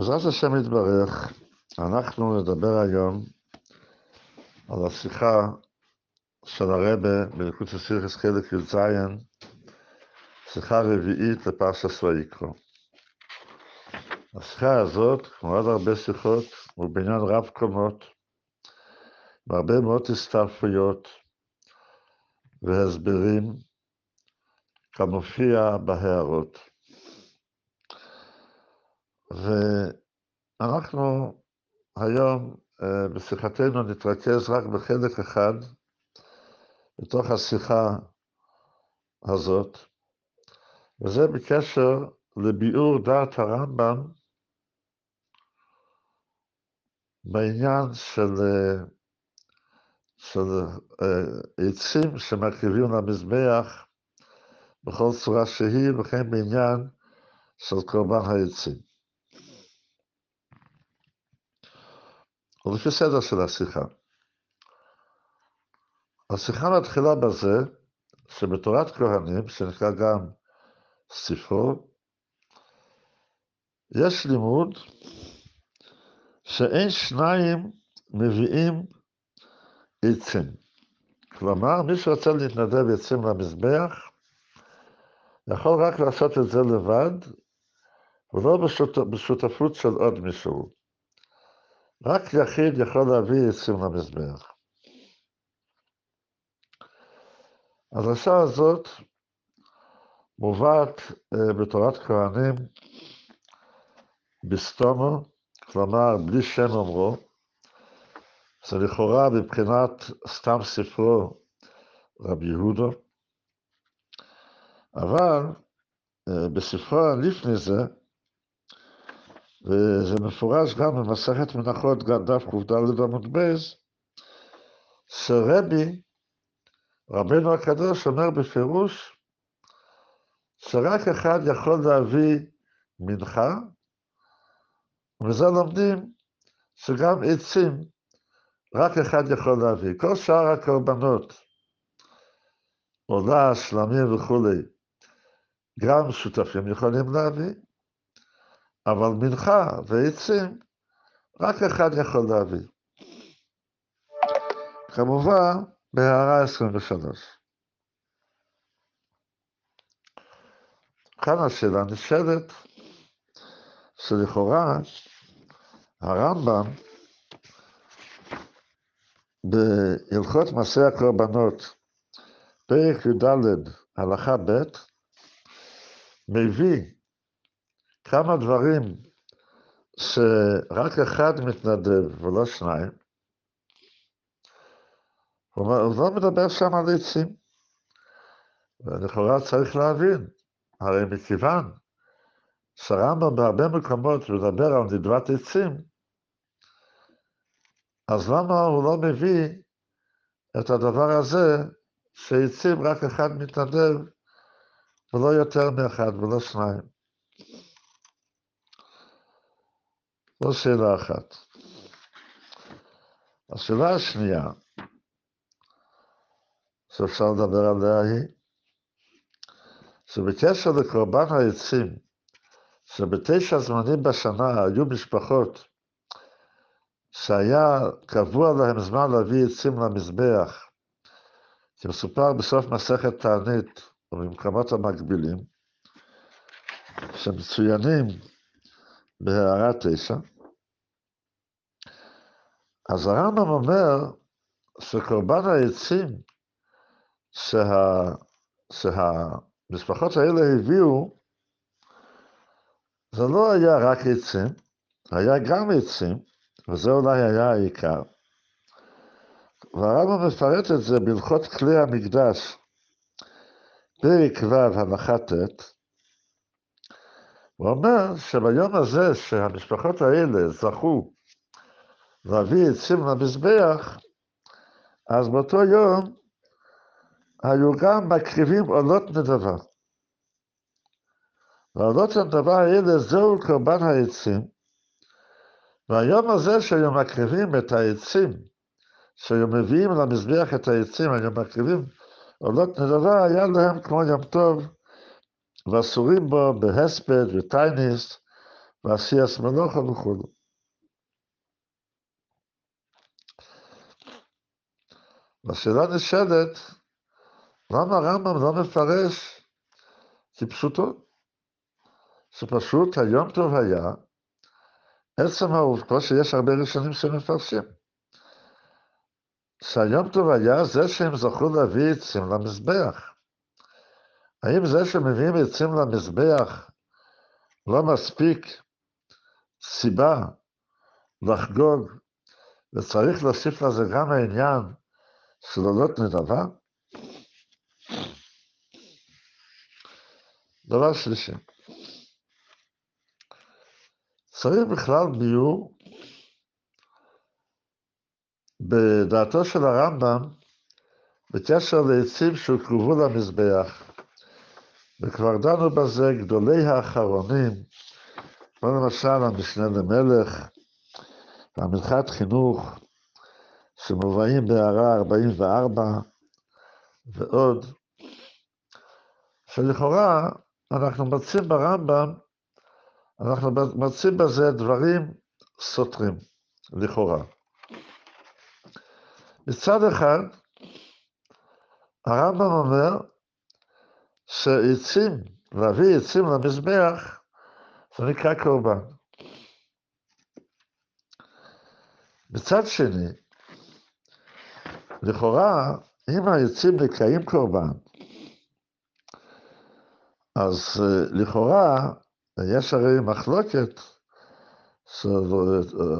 בעזרת השם יתברך, אנחנו נדבר היום על השיחה של הרבה בליקוד של חלק י"ז, שיחה רביעית לפרשס ויקרו. השיחה הזאת, כמו עוד הרבה שיחות, הוא בעניין רב קומות, והרבה מאוד הסתעפויות והסברים, כמופיע בהערות. ואנחנו היום בשיחתנו נתרכז רק בחלק אחד בתוך השיחה הזאת, וזה בקשר לביאור דעת הרמב"ם בעניין של, של עצים שמקריבים למזבח בכל צורה שהיא, וכן בעניין של קורבן העצים. ולפי סדר של השיחה. השיחה מתחילה בזה שבתורת כהנים, שנקרא גם ספרו, יש לימוד שאין שניים מביאים עצים. כלומר, מי שרוצה להתנדב עצים למזבח, יכול רק לעשות את זה לבד, ולא בשותפות של עוד מישהו. רק יחיד יכול להביא עצים למזבח. הדרשה הזאת מובאת בתורת כהנים בסתומו, כלומר בלי שם אומרו, זה לכאורה מבחינת סתם ספרו רבי יהודו, אבל בספרו לפני זה, וזה מפורש גם במסכת מנחות, דף קד עמוד בייס, שרבי, רבנו הקדוש, אומר בפירוש שרק אחד יכול להביא מנחה, וזה לומדים שגם עצים רק אחד יכול להביא. כל שאר הקורבנות, עולה, שלמים וכולי, גם שותפים יכולים להביא, אבל מנחה ועצים, רק אחד יכול להביא. כמובן, בהערה 23. כאן השאלה נשאלת, שלכאורה הרמב"ם בהלכות מעשי הקורבנות, פרק י"ד, הלכה ב', מביא כמה דברים שרק אחד מתנדב ולא שניים, הוא לא מדבר שם על עצים. ולכאורה צריך להבין, הרי מכיוון שהרמב"ם בהרבה מקומות מדבר על נדבת עצים, אז למה הוא לא מביא את הדבר הזה שעצים רק אחד מתנדב ולא יותר מאחד ולא שניים? זו שאלה אחת. השאלה השנייה, שאפשר לדבר עליה היא, שבקשר לקורבן העצים, שבתשע זמנים בשנה היו משפחות שהיה קבוע להם זמן להביא עצים למזבח, כמסופר בסוף מסכת תענית ובמקומות המקבילים, שמצוינים בהערה תשע, אז הרמב"ם אומר שקורבן העצים שה, שהמשפחות האלה הביאו, זה לא היה רק עצים, היה גם עצים, וזה אולי היה העיקר. והרמב"ם מפרט את זה בהלכות כלי המקדש, פרק ו' הלכה ט', הוא אומר שביום הזה שהמשפחות האלה זכו להביא עצים למזבח, אז באותו יום היו גם מקריבים עולות נדבה. והעולות הנדבה האלה זהו קורבן העצים, והיום הזה שהיו מקריבים את העצים, שהיו מביאים למזבח את העצים, היו מקריבים עולות נדבה, היה להם כמו יום טוב, ואסורים בו בהספד וטייניס ועשיית מלוכה וכו'. והשאלה נשאלת, למה הרמב"ם לא מפרש כפשוטו? שפשוט היום טוב היה, עצם העובדה שיש הרבה ראשונים שמפרשים. שהיום טוב היה זה שהם זכו להביא עצים למזבח. האם זה שמביאים עצים למזבח לא מספיק סיבה לחגוג, וצריך להוסיף לזה גם העניין של עולות נדבה? דבר שלישי, צריך בכלל ביור בדעתו של הרמב"ם בקשר לעצים שהוקרבו למזבח, וכבר דנו בזה גדולי האחרונים, כמו למשל המשנה למלך והמנחת חינוך שמובאים בהערה 44 ועוד, שלכאורה אנחנו מוצאים ברמב"ם, אנחנו מוצאים בזה דברים סותרים, לכאורה. מצד אחד, הרמב"ם אומר שעצים, להביא עצים למזבח, זה נקרא קורבן. מצד שני, לכאורה, אם העצים נקראים קורבן, אז לכאורה, יש הרי מחלוקת של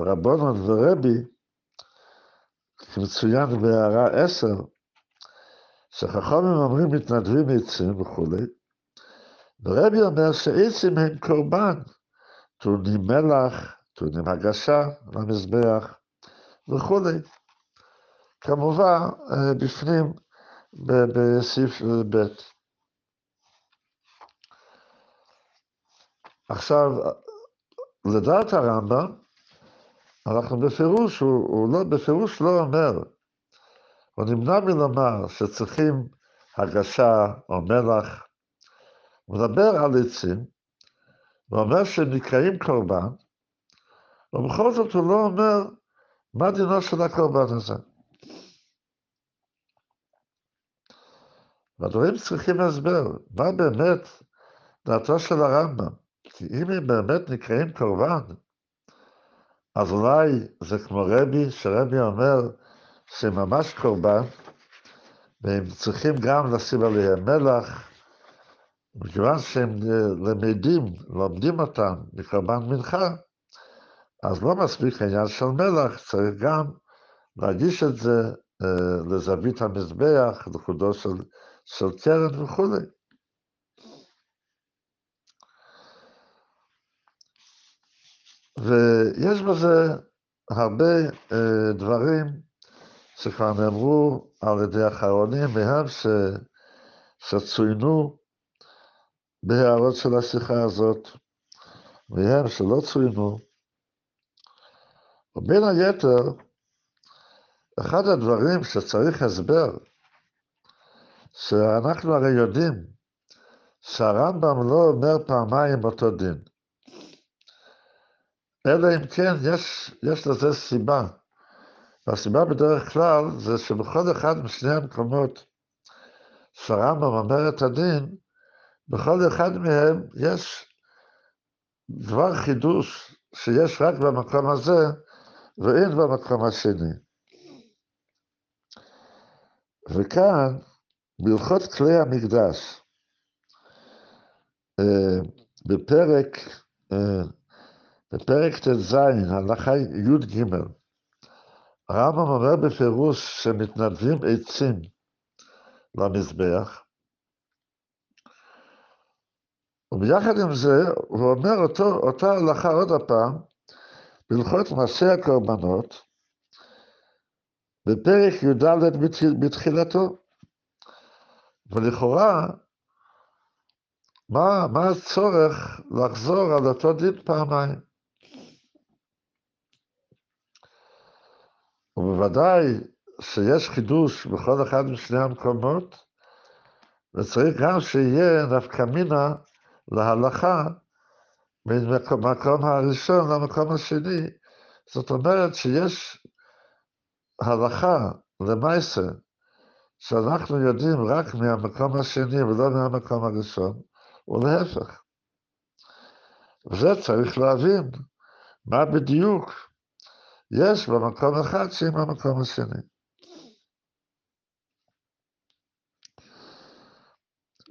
רבונות ורבי, שמצוין בהערה עשר, שחכמים אומרים מתנדבים עצים וכולי, ורבי אומר שעצים הם קורבן, טעונים מלח, טעונים הגשה למזבח וכולי. כמובן, בפנים, בסעיף ב'. עכשיו, לדעת הרמב"ם, אנחנו בפירוש, הוא, הוא לא, בפירוש לא אומר, הוא נמנע מלומר שצריכים הגשה או מלח, הוא מדבר על עצים, ואומר שהם נקראים קורבן, ובכל זאת הוא לא אומר מה דינו של הקורבן הזה. והדברים צריכים הסבר, מה באמת דעתו של הרמב"ם, כי אם הם באמת נקראים קורבן, אז אולי זה כמו רבי, שרבי אומר שהם ממש קורבן, והם צריכים גם לשים עליהם מלח, מכיוון שהם למדים, לומדים אותם מקורבן מנחה, אז לא מספיק העניין של מלח, צריך גם להגיש את זה אה, לזווית המזבח, לחודו של, של קרן וכולי. ויש בזה הרבה אה, דברים שכבר נאמרו על ידי האחרונים, מהם ש... שצוינו בהערות של השיחה הזאת, מהם שלא צוינו. ובין היתר, אחד הדברים שצריך הסבר, שאנחנו הרי יודעים שהרמב"ם לא אומר פעמיים אותו דין. אלא אם כן יש, יש לזה סיבה. והסיבה בדרך כלל זה שבכל אחד משני המקומות שהרמב"ם אומר את הדין, בכל אחד מהם יש דבר חידוש שיש רק במקום הזה ואין במקום השני. וכאן, בהלכות כלי המקדש, אה, בפרק אה, בפרק ט"ז, הלכה י"ג, הרמב"ם אומר בפירוש שמתנדבים עצים למזבח, וביחד עם זה, הוא אומר אותו, אותה הלכה עוד הפעם, בהלכות מעשי הקורבנות, בפרק י"ד בתחילתו. ולכאורה, מה, מה הצורך לחזור על אותו דין פעמיים? ובוודאי שיש חידוש בכל אחד משני המקומות, וצריך גם שיהיה נפקא מינה להלכה מהמקום הראשון למקום השני. זאת אומרת שיש הלכה למעשה, שאנחנו יודעים רק מהמקום השני ולא מהמקום הראשון, ולהפך. וזה צריך להבין מה בדיוק יש במקום אחד שעם המקום השני.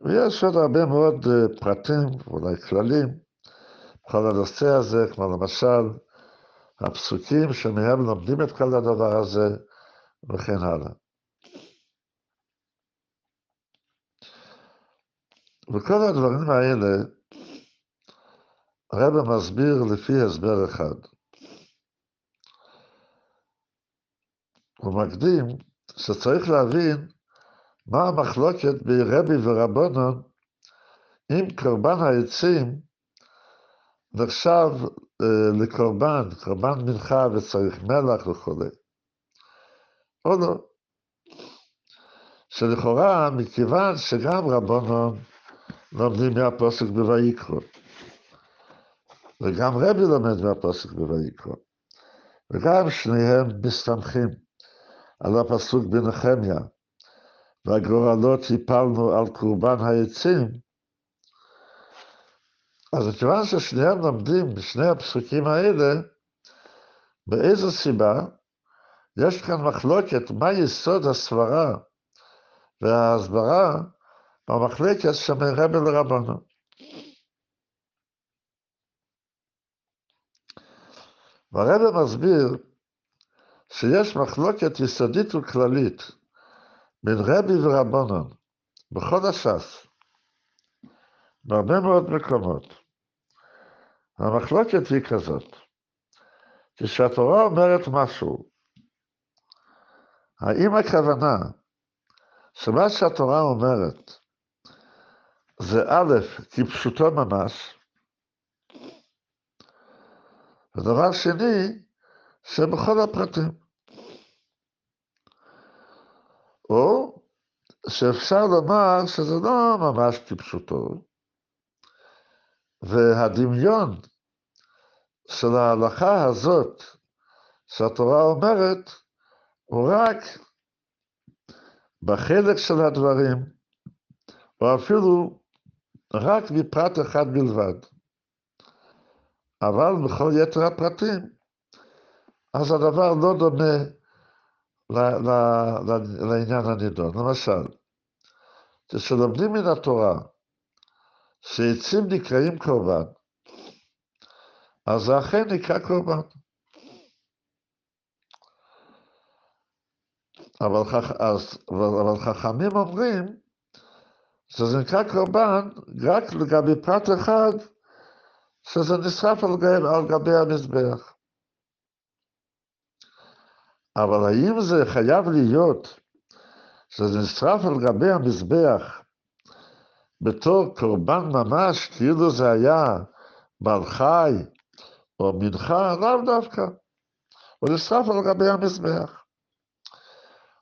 ויש עוד הרבה מאוד אה, פרטים, אולי כללים, בכל הנושא הזה, כמו למשל הפסוקים שמהם לומדים את כל הדבר הזה, וכן הלאה. וכל הדברים האלה, הרב מסביר לפי הסבר אחד. הוא מקדים שצריך להבין מה המחלוקת ברבי ורבונון אם קורבן העצים נחשב אה, לקורבן, קורבן מנחה וצריך מלח וכו', או לא. שלכאורה, מכיוון שגם רבונון לומדים מהפוסק בויקרו, וגם רבי לומד מהפוסק בויקרו, וגם שניהם מסתמכים על הפסוק בנחמיה, והגורלות הפלנו על קורבן העצים, אז מכיוון ששניהם לומדים בשני הפסוקים האלה, באיזו סיבה יש כאן מחלוקת מה יסוד הסברה וההסברה במחלקת שמרבה לרבנו. והרבא מסביר שיש מחלוקת יסודית וכללית בין רבי ורבנון בכל הש"ס, בהרבה מאוד מקומות. המחלוקת היא כזאת, כשהתורה אומרת משהו, האם הכוונה שמה שהתורה אומרת זה א', כפשוטו ממש, ודבר שני, שבכל הפרטים. או שאפשר לומר שזה לא ממש כפשוטו, והדמיון של ההלכה הזאת שהתורה אומרת הוא רק בחלק של הדברים, או אפילו רק מפרט אחד בלבד. אבל בכל יתר הפרטים, אז הדבר לא דומה לעניין הנידון. למשל, כשלומדים מן התורה שעצים נקראים קורבן, אז זה אכן נקרא קורבן. אבל, חכ... אז, אבל חכמים אומרים שזה נקרא קורבן רק לגבי פרט אחד, שזה נשרף על גבי המזבח. אבל האם זה חייב להיות שזה נשרף על גבי המזבח בתור קורבן ממש, כאילו זה היה בעל חי או מנחה? לאו דווקא. הוא נשרף על גבי המזבח.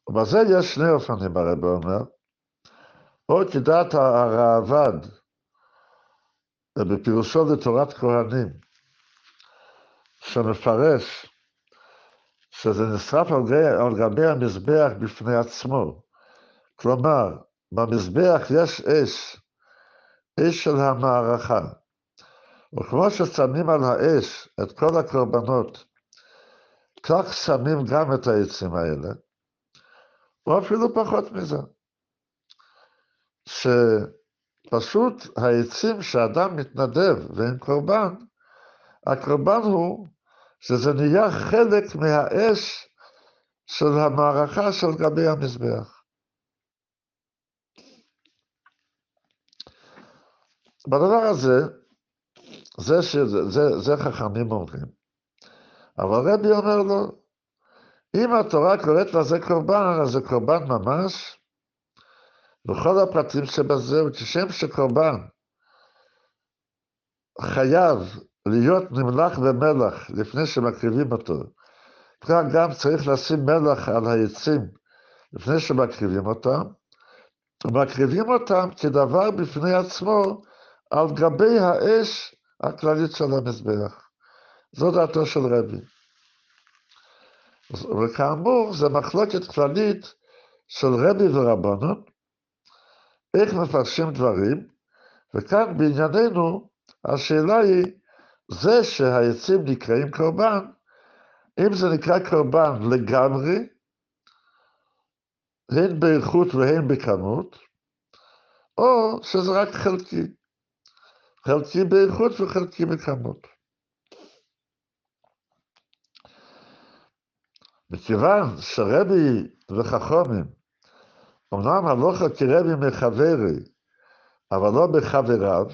ובזה יש שני אופנים, הרב אומר. או כדעת הראב"ד, בפירושו לתורת כהנים, שמפרש שזה נשרף על, על גבי המזבח בפני עצמו. כלומר, במזבח יש אש, אש של המערכה. וכמו ששמים על האש את כל הקורבנות, כך שמים גם את העצים האלה, או אפילו פחות מזה. שפשוט העצים שאדם מתנדב ואין קורבן, הקורבן הוא שזה נהיה חלק מהאש של המערכה של גבי המזבח. בדבר הזה, זה, שזה, זה, זה חכמים אומרים. אבל רבי אומר לו, אם התורה קוראת לזה קורבן, אז זה קורבן ממש, וכל הפרטים שבזה, וכשם שקורבן חייב להיות נמלח במלח לפני שמקריבים אותו. כך גם צריך לשים מלח על העצים לפני שמקריבים אותם, ומקריבים אותם כדבר בפני עצמו על גבי האש הכללית של המזבח. זו דעתו של רבי. וכאמור, זו מחלוקת כללית של רבי ורבנון, איך מפרשים דברים, וכאן בענייננו השאלה היא, זה שהעצים נקראים קורבן, אם זה נקרא קורבן לגמרי, הן באיכות והן בכמות, או שזה רק חלקי. חלקי באיכות וחלקי בכמות. מכיוון שרבי וחכומים, אמנם הלוכה כרבי מחברי, אבל לא בחבריו,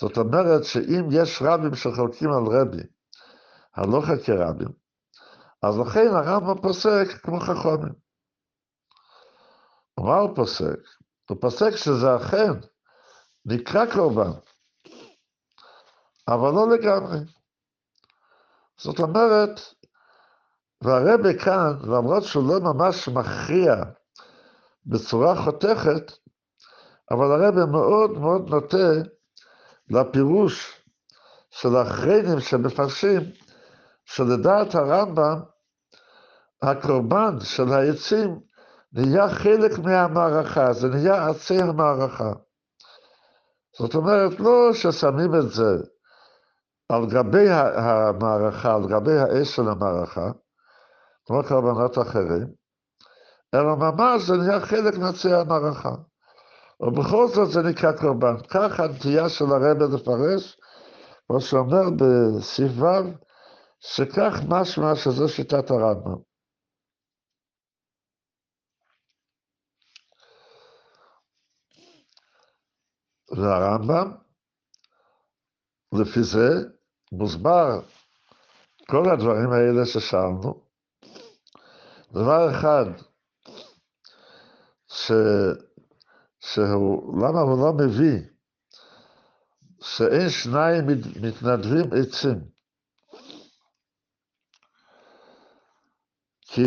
זאת אומרת שאם יש רבים שחולקים על רבי, הלוכה כרבים, אז לכן הרמב"ם פוסק כמו חכומים. מה הוא פוסק? הוא פוסק שזה אכן נקרא קורבן, אבל לא לגמרי. זאת אומרת, והרבה כאן, למרות שהוא לא ממש מכריע בצורה חותכת, אבל הרבה מאוד מאוד נוטה לפירוש של האחרונים שמפרשים, שלדעת הרמב"ם, הקורבן של העצים נהיה חלק מהמערכה, זה נהיה עצי המערכה. זאת אומרת, לא ששמים את זה על גבי המערכה, על גבי האש של המערכה, כמו קורבנות אחרים, אלא ממש זה נהיה חלק מעצי המערכה. ובכל זאת זה נקרא קורבן. כך הנטייה של הרבי לפרש, כמו שאומר בסעיף ו', שכך משמע שזו שיטת הרמב"ם. והרמב"ם, לפי זה, מוסבר כל הדברים האלה ששאלנו. דבר אחד, ש... שהוא, למה הוא לא מביא שאין שניים מתנדבים עצים? כי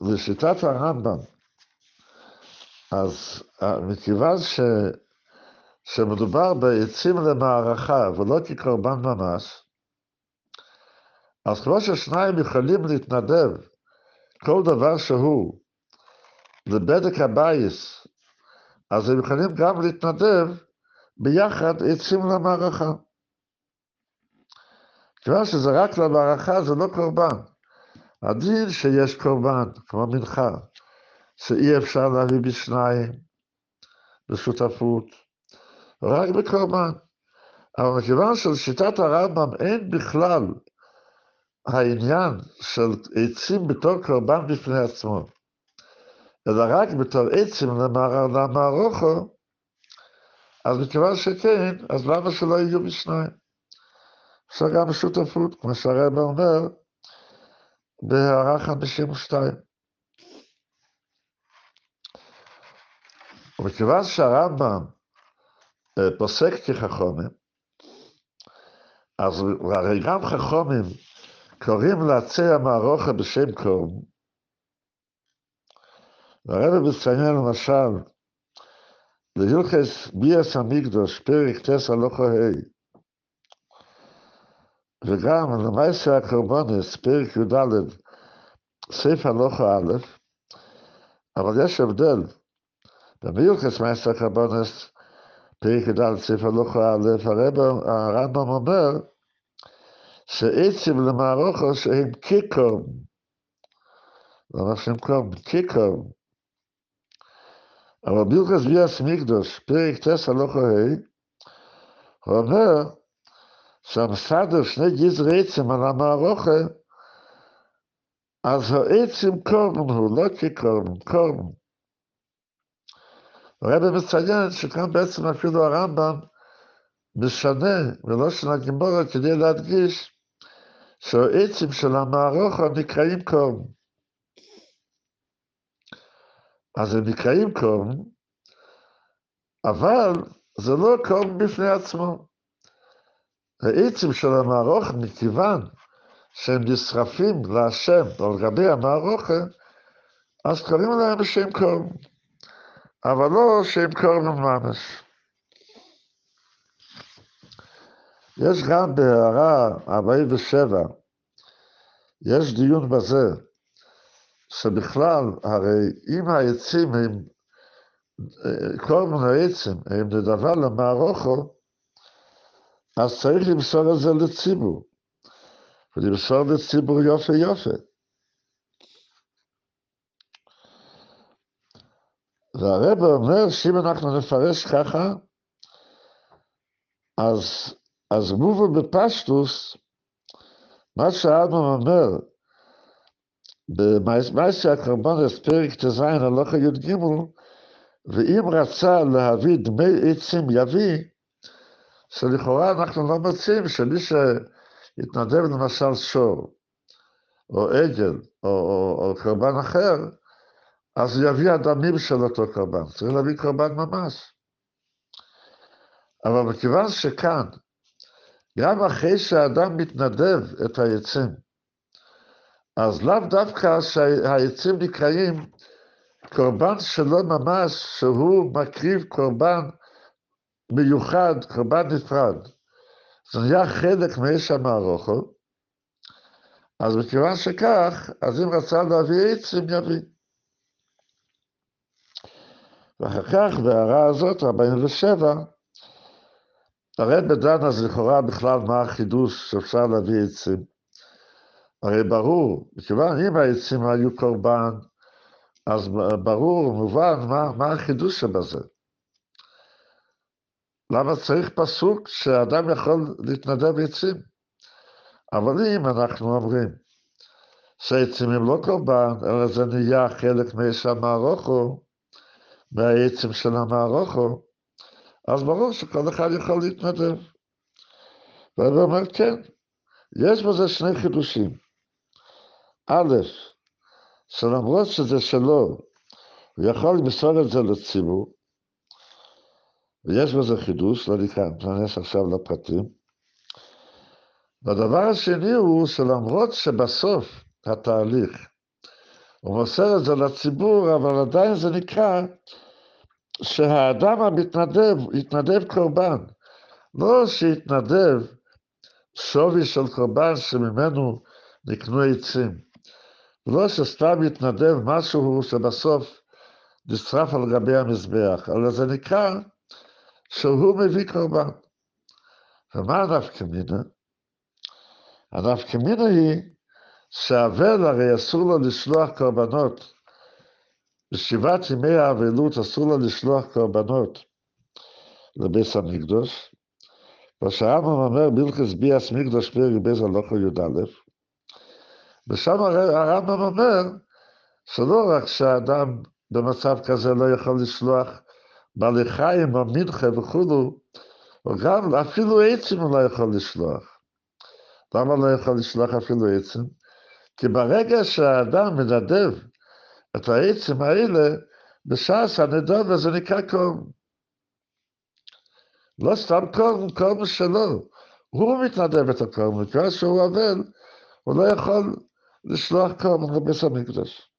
לשיטת הרמב"ם, אז מכיוון ש... שמדובר בעצים למערכה ולא כקורבן ממש, אז כמו ששניים יכולים להתנדב כל דבר שהוא לבדק הבייס, אז הם יכולים גם להתנדב ביחד עצים למערכה. כיוון שזה רק למערכה זה לא קורבן. הדין שיש קורבן, כמו מנחה, שאי אפשר להביא בשניים, בשותפות, רק בקורבן. אבל מכיוון שלשיטת הרמב"ם אין בכלל העניין של עצים בתור קורבן בפני עצמו, אלא רק בתור עצים למערוכו, אז מכיוון שכן, אז למה שלא יהיו בשניים? אפשר גם בשותפות, כמו שהרבא אומר, בהערה 52. ומכיוון שהרמב"ם אה, פוסק כחכומים, אז הרי גם חכומים קוראים לעצי המערוכה בשם קורם. והרבא מציין למשל, להילכס ביאס המקדוש, פרק טס הלוכו ה', וגם למעשה הקורבנס, פרק י"ד, סעיף הלוכו א', אבל יש הבדל. במילכס מעשה הקורבנס, פרק י"ד, סעיף הלוכו א', הרמב"ם אומר, שעצם למערוכו שהם קיקום, לא שהם קום, קיקום. אבל בילכס ביאס מקדוש, פרק טס הלוכו ה', הוא אומר שהמסדר שני גזרי עצם על המערוכה, אז העצם קורבן הוא, לא כקורבן, קורבן. הרב מציין שכאן בעצם אפילו הרמב"ם משנה ולא שנה גימורה כדי להדגיש שהעצים של המערוכה נקראים קורבן. אז הם נקראים קורבן, אבל זה לא קורבן בפני עצמו. העצים של המערוכה, מכיוון שהם נשרפים להשם על גבי המערוכה, אז קוראים להם בשם קורבן. אבל לא שם קורבן ממש. יש גם בהערה 47, יש דיון בזה, שבכלל, הרי אם העצים הם, כל מיני עצים הם נדבה למערוכו, אז צריך למסור את זה לציבור, ולמסור לציבור יופי יופי. והרב אומר שאם אנחנו נפרש ככה, אז, אז מובן בפשטוס, מה שהאדמון אומר, במעשה הקרבנס, פרק ט"ז, הלכה י"ג, ואם רצה להביא דמי עצים יביא, שלכאורה אנחנו לא מוצאים שמי שהתנדב למשל שור, או עגל, או, או, או קרבן אחר, אז הוא יביא הדמים של אותו קרבן, צריך להביא קרבן ממש. אבל מכיוון שכאן, גם אחרי שהאדם מתנדב את העצים, אז לאו דווקא שהעצים נקראים קורבן שלו ממש, שהוא מקריב קורבן מיוחד, קורבן נפרד. זה נהיה חלק מאש המערוכו, אז מכיוון שכך, אז אם רצה להביא עצים, יביא. ואחר כך, בהערה הזאת, 47, הרב דן אז לכאורה בכלל מה החידוש שאפשר להביא עצים. הרי ברור, מכיוון אם העצים היו קורבן, אז ברור, מובן, מה, מה החידוש שבזה. למה צריך פסוק שאדם יכול להתנדב עצים? אבל אם אנחנו אומרים שהעצים הם לא קורבן, אלא זה נהיה חלק מאש המערוכו, מהעצם של המערוכו, אז ברור שכל אחד יכול להתנדב. והוא אומר, כן, יש בזה שני חידושים. א', שלמרות שזה שלו, הוא יכול למסור את זה לציבור, ויש בזה חידוש, לא ניכנס עכשיו לפרטים. והדבר השני הוא שלמרות שבסוף התהליך הוא מוסר את זה לציבור, אבל עדיין זה נקרא שהאדם המתנדב, יתנדב קורבן. לא שיתנדב שווי של קורבן שממנו נקנו עצים. לא שסתם יתנדב משהו שבסוף נשרף על גבי המזבח, אלא זה נקרא שהוא מביא קורבן. ומה הנפקא מינה? הנפקא מינה היא שהאבל הרי אסור לו לשלוח קורבנות. בשבעת ימי האבלות אסור לו לשלוח קורבנות לביס המקדוש. ושהרמב"ם אומר בלכס ביאס מקדוש פרק בייס הלוכו י"א, ושם הרמב"ם אומר שלא רק שהאדם במצב כזה לא יכול לשלוח בעלי חיים או מנחה וכולו, או גם אפילו עצים הוא לא יכול לשלוח. למה לא יכול לשלוח אפילו עצים? כי ברגע שהאדם מנדב את העצים האלה, בש"ס הנדוב הזה נקרא קורם. לא סתם קורם, קורם שלו. הוא מתנדב את הקורם, מכיוון שהוא אבל, הוא לא יכול לשלוח קורם לבית המקדש.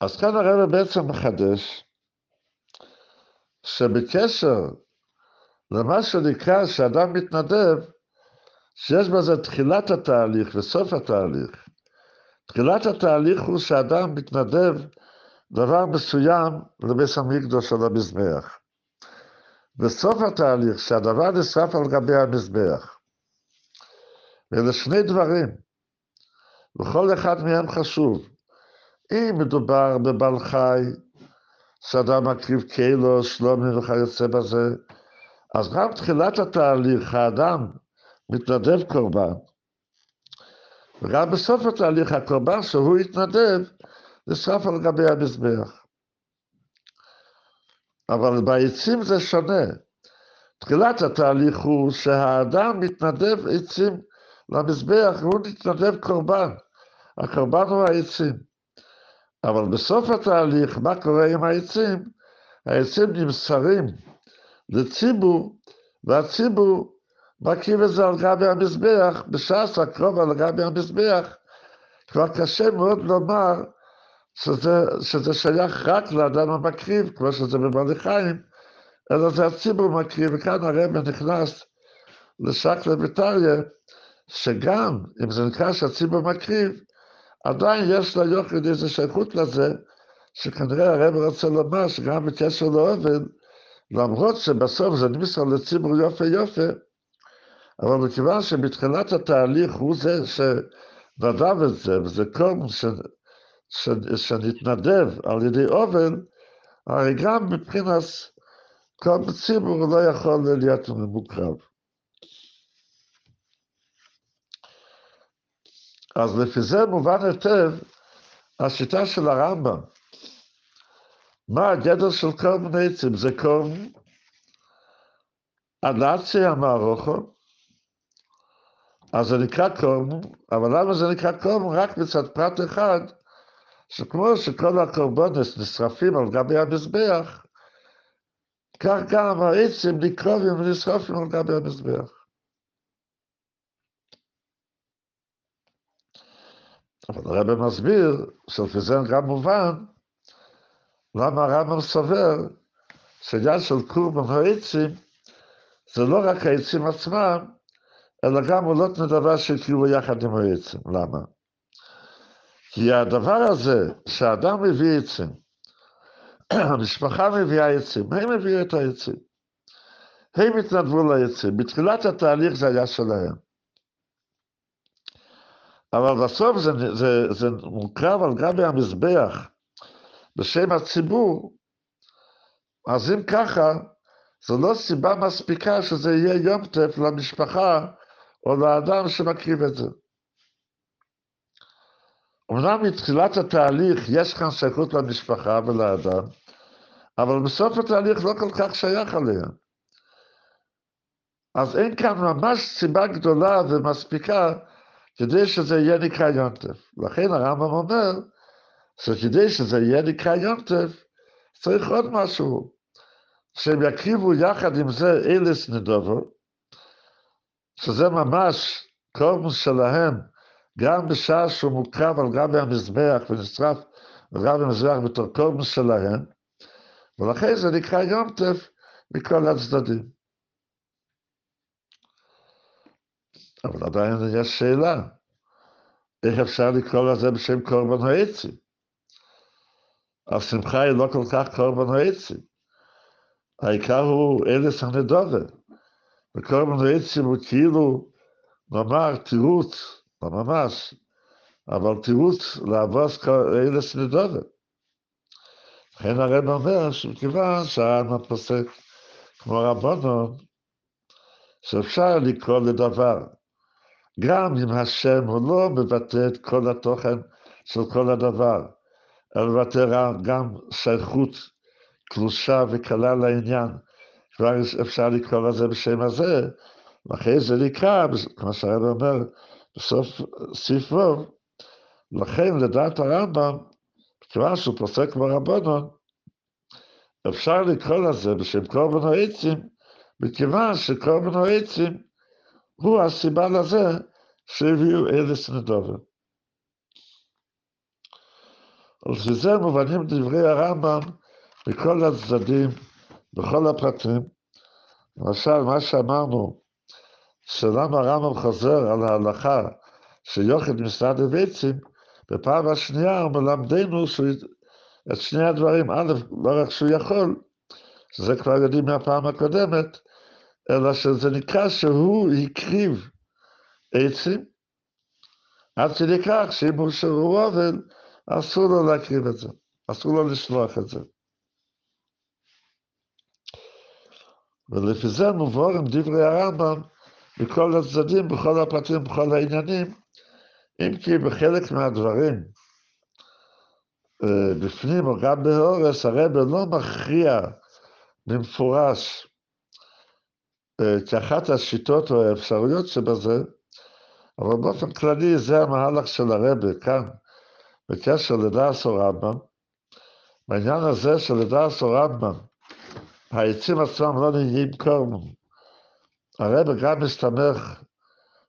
אז כאן הרב בעצם מחדש שבקשר למה שנקרא שאדם מתנדב, שיש בזה תחילת התהליך וסוף התהליך. תחילת התהליך הוא שאדם מתנדב דבר מסוים לבית המקדוש או למזבח. בסוף התהליך, שהדבר נשרף על גבי המזבח. ואלה שני דברים, וכל אחד מהם חשוב. אם מדובר בבעל חי, שאדם מקריב קילו, שלומי וכיוצא בזה, אז גם תחילת התהליך, האדם מתנדב קורבן, וגם בסוף התהליך הקורבן שהוא התנדב, נשרף על גבי המזבח. אבל בעצים זה שונה. תחילת התהליך הוא שהאדם מתנדב עצים למזבח, והוא מתנדב קורבן. הקורבן הוא העצים. אבל בסוף התהליך, מה קורה עם העצים? העצים נמסרים לציבור, והציבור מרכיב את זה על גבי המזבח, בש"ס הקרוב על גבי המזבח, כבר קשה מאוד לומר שזה, שזה שייך רק לאדם המקריב, כמו שזה בבעלי חיים, אלא זה הציבור מקריב, וכאן הרב נכנס לשקלא וטריא, שגם אם זה נקרא שהציבור מקריב, עדיין יש ליוחד איזו שייכות לזה, שכנראה הרב רוצה לומר שגם בקשר לאובן, למרות שבסוף זה נמסר לציבור יופי יופי, אבל מכיוון שבתחילת התהליך הוא זה שנדב את זה, וזה קום ש... ש... שנתנדב על ידי אובן, הרי גם מבחינת כל ציבור לא יכול להיות מוקרב. אז לפי זה מובן היטב השיטה של הרמב"ם. מה הגדר של כל מיני עצים? זה קום הנאצי המערוכו, אז זה נקרא קום, אבל למה זה נקרא קום? רק מצד פרט אחד, שכמו שכל הקורבנס נשרפים על גבי המזבח, כך גם העצים נקרובים ונשרפים על גבי המזבח. אבל הרב מסביר שלפי זה גם מובן למה הרמב"ם סובר שעניין של קורבן העצים זה לא רק העצים עצמם, אלא גם עולות נדבה שהקריבו יחד עם העצים. למה? כי הדבר הזה, שאדם מביא עצים, המשפחה מביאה עצים, הם הביאו את העצים. הם התנדבו לעצים. בתחילת התהליך זה היה שלהם. אבל בסוף זה, זה, זה מוקרב על גבי המזבח בשם הציבור, אז אם ככה, זו לא סיבה מספיקה שזה יהיה יום טף למשפחה או לאדם שמקריב את זה. אמנם מתחילת התהליך יש כאן שייכות למשפחה ולאדם, אבל בסוף התהליך לא כל כך שייך עליה. אז אין כאן ממש סיבה גדולה ומספיקה כדי שזה יהיה נקרא יונטף. לכן הרמב"ם אומר שכדי שזה יהיה נקרא יונטף, צריך עוד משהו, שהם יקריבו יחד עם זה אילס נדובו, שזה ממש קורמוס שלהם, גם בשעה שהוא מוקרב על גבי המזבח ונשרף על גבי המזבח בתור קורמוס שלהם, ולכן זה נקרא יונטף מכל הצדדים. אבל עדיין יש שאלה, איך אפשר לקרוא לזה בשם קורבן העצים? השמחה היא לא כל כך קורבן העצים. העיקר הוא אלס הנדובר. וקורבן העצים הוא כאילו, נאמר, תירוץ, לא ממש, אבל תירוץ לאבוס אלס נדובר. לכן הרב אומר שמכיוון שהעם פוסק כמו רבונון, שאפשר לקרוא לדבר, גם אם השם הוא לא מבטא את כל התוכן של כל הדבר, אלא מבטא גם שייכות קלושה וקלה לעניין, כבר אפשר לקרוא לזה בשם הזה, ואחרי זה נקרא, כמו שהרב אומר בסוף ספרו, לכן לדעת הרמב"ם, כיוון שהוא פוסק ברבנון, אפשר לקרוא לזה בשם קורבן העצים, מכיוון שקורבן העצים הוא הסיבה לזה שהביאו אלס נדובר. ולפי זה מובנים דברי הרמב"ם מכל הצדדים, בכל הפרטים. למשל, מה שאמרנו, שלמה הרמב"ם חוזר על ההלכה שיוחד משרד הביצים, בפעם השנייה הוא מלמדנו את שני הדברים, א', לא רק שהוא יכול, שזה כבר יודעים מהפעם הקודמת, אלא שזה נקרא שהוא הקריב עצים, עד כדי כך שאם הוא שהוא עוול, אסור לו להקריב את זה, אסור לו לשלוח את זה. ולפי זה מבוארים דברי הרמב"ם מכל הצדדים, בכל הפרטים, בכל העניינים, אם כי בחלק מהדברים, אה, בפנים או גם בהורס, הרב לא מכריע במפורש כאחת השיטות או האפשרויות שבזה, אבל באופן כללי זה המהלך של הרבה כאן, בקשר לדעס או רמב"ם. בעניין הזה של לדעס או רמב"ם, העצים עצמם לא נהיים קורמום. הרבה גם מסתמך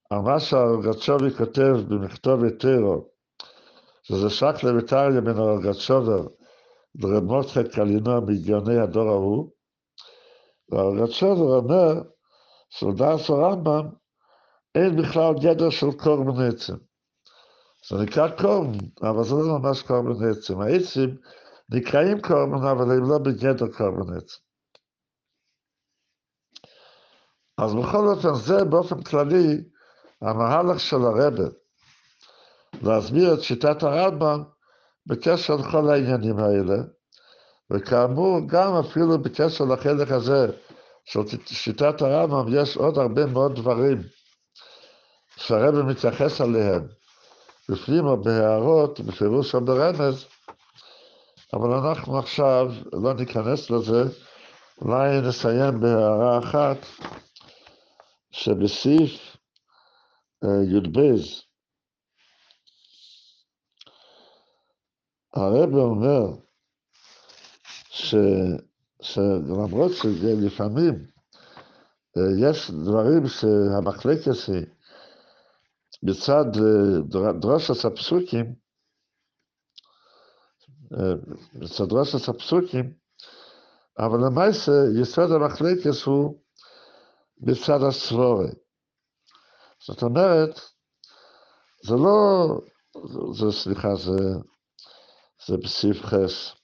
על מה שהאורגצ'ובי כותב במכתוב יתרו, שזה שק לביטריה בין האורגצ'ובר לרב מותחק קלינו מגאוני הדור ההוא, הרצ'לר אומר שלדעת הרמב"ם אין בכלל גדר של קורבן עצם. זה נקרא קורבן, אבל זה לא ממש קורבן עצם. העצים נקראים קורבן, אבל הם לא בגדר קורבן עצם. אז בכל אופן, זה באופן כללי המהלך של הרבה, להסביר את שיטת הרמב"ם בקשר לכל העניינים האלה, וכאמור, גם אפילו בקשר לחלק הזה של שיטת הרמב"ם, יש עוד הרבה מאוד דברים שהרבא מתייחס אליהם, בפנים או בהערות, בפירוש או ברמז, אבל אנחנו עכשיו לא ניכנס לזה, אולי נסיים בהערה אחת, שבסעיף אה, י"ב, הרב אומר ש, שלמרות שלפעמים אה, יש דברים שהמחלקת היא מצד אה, דרושת הפסוקים, מצד דרושת הפסוקים, אבל למעשה יסוד המחלקת הוא בצד הסבורה. זאת אומרת, זה לא, זה, סליחה, זה, זה בסעיף חס.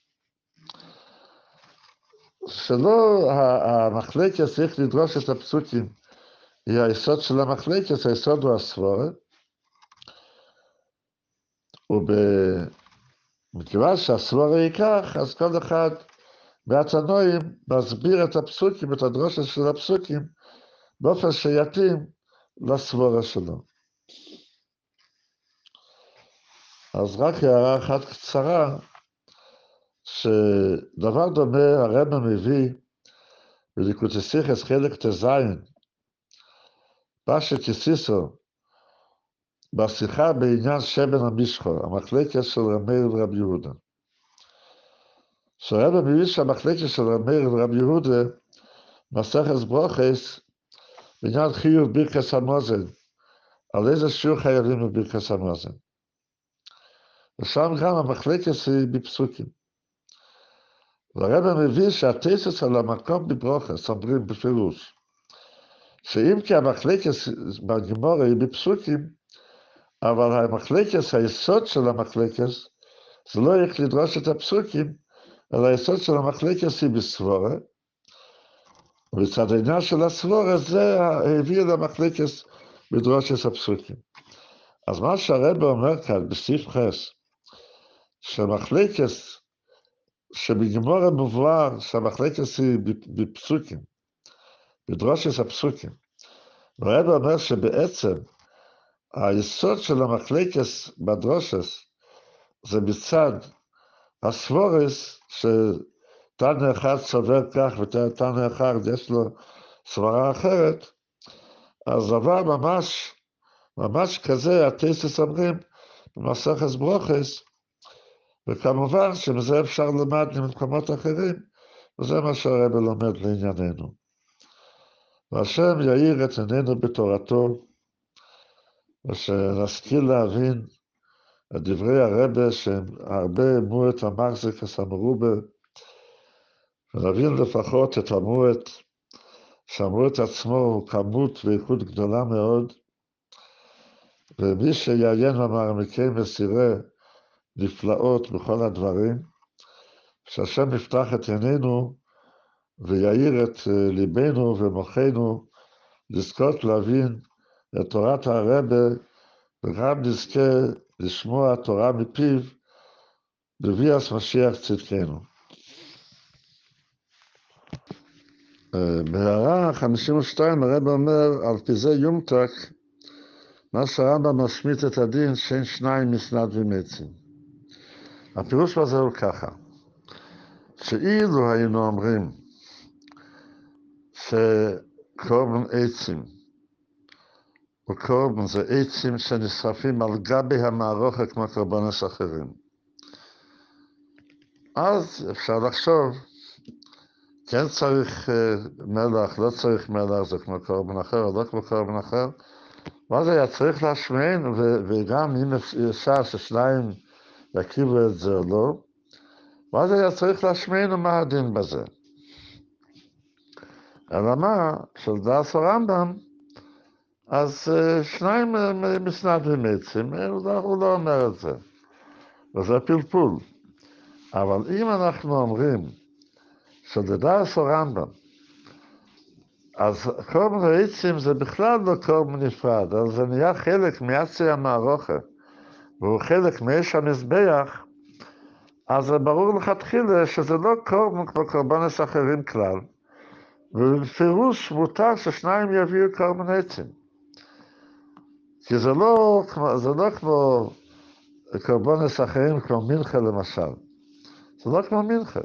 שלא המחלקת צריך לדרוש את הפסוקים, היא היסוד של המחלקת, היסוד הוא הסבורה. ומכיוון שהסבורה היא כך, אז כל אחד מהתנועים מסביר את הפסוקים, את הדרושה של הפסוקים, באופן שיתאים לסבורה שלו. אז רק הערה אחת קצרה, שדבר דומה הרב מביא בליקוטסיכס חלק ט"ז, פשט יסיסו, בשיחה בעניין שמן המשחו, המחלקת של רמי ורבי יהודה. שהרב מביא שהמחלקת של רמי ורבי יהודה, מסכת ברוכס, בעניין חיוב ברכס המוזן, על איזה שיעור חייבים בברכס המוזן. ושם גם המחלקת היא בפסוקים. והרב מביא שהטסס על המקום בברוכס, אומרים בפירוש, שאם כי המחלקת בגימורה היא בפסוקים, אבל המחלקת, היסוד של המחלקת, זה לא איך לדרוש את הפסוקים, אלא היסוד של המחלקת היא בסבורה, ובצד העניין של הסבורה זה הביא למחלקת בדרושת הפסוקים. אז מה שהרבא אומר כאן בסעיף חס, שמחלקת, שבגמור מבואר שהמחלקת היא בפסוקים, בדרושת הפסוקים. והרבא אומר שבעצם היסוד של המחלקת בדרושס זה מצד הסבורס, שתנא אחד סובר כך ותנא אחד יש לו סברה אחרת, אז דבר ממש, ממש כזה, הטייסס אומרים במסכת ברוכס, וכמובן שמזה אפשר ללמד ממקומות אחרים, וזה מה שהרבא לומד לענייננו. והשם יאיר את עינינו בתורתו, ושנשכיל להבין את דברי הרבה שהם הרבה מועט המחזיק הסמרובה, ונבין לפחות את המועט, שהמועט עצמו הוא כמות ואיכות גדולה מאוד, ומי שיעיין במעמקי מסירי נפלאות בכל הדברים, שהשם יפתח את עינינו ויאיר את ליבנו ומוחנו לזכות להבין את תורת הרבה, וגם נזכה לשמוע תורה מפיו בביאס משיח צדקנו. בהערה 52 הרב אומר, על פי זה יומתק, מה שהרמב"ם משמיט את הדין שאין שניים מסנד ומצים. הפירוש בזה הוא ככה, שאילו היינו אומרים שקורבן עצים וקורבן זה עצים שנשרפים על גבי המערוכת כמו קורבנס אחרים. אז אפשר לחשוב, כן צריך מלח, לא צריך מלח, זה כמו קורבן אחר או לא כמו קורבן אחר, ואז היה צריך להשמיין, וגם אם אפשר ששניים יקריבו את זה או לא, ואז היה צריך להשמיין מה הדין בזה. אלא מה, של דס הרמב"ם, אז אה, שניים מסנדרים עצים, הוא לא אומר את זה, וזה פלפול. אבל אם אנחנו אומרים שלדס הרמב"ם, אז קורבן העצים זה בכלל לא קורבן נפרד, אבל זה נהיה חלק מעצי המערוכה, והוא חלק מאש המזבח, אז ברור לכתחילה שזה לא קורבן כמו קורבנס אחרים כלל, ובפירוש מותר ששניים יביאו קורבן עצים. כי זה לא, זה לא כמו קורבנס אחרים, כמו מנחה למשל. זה לא כמו מנחה.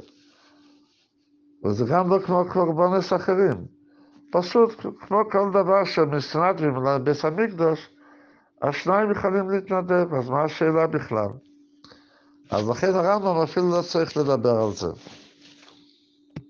וזה גם לא כמו קורבנס אחרים. פשוט כמו כל דבר שמסנדרים לבית המקדוש, השניים יכולים להתנדב, אז מה השאלה בכלל? אז לכן הרמב"ם אפילו לא צריך לדבר על זה.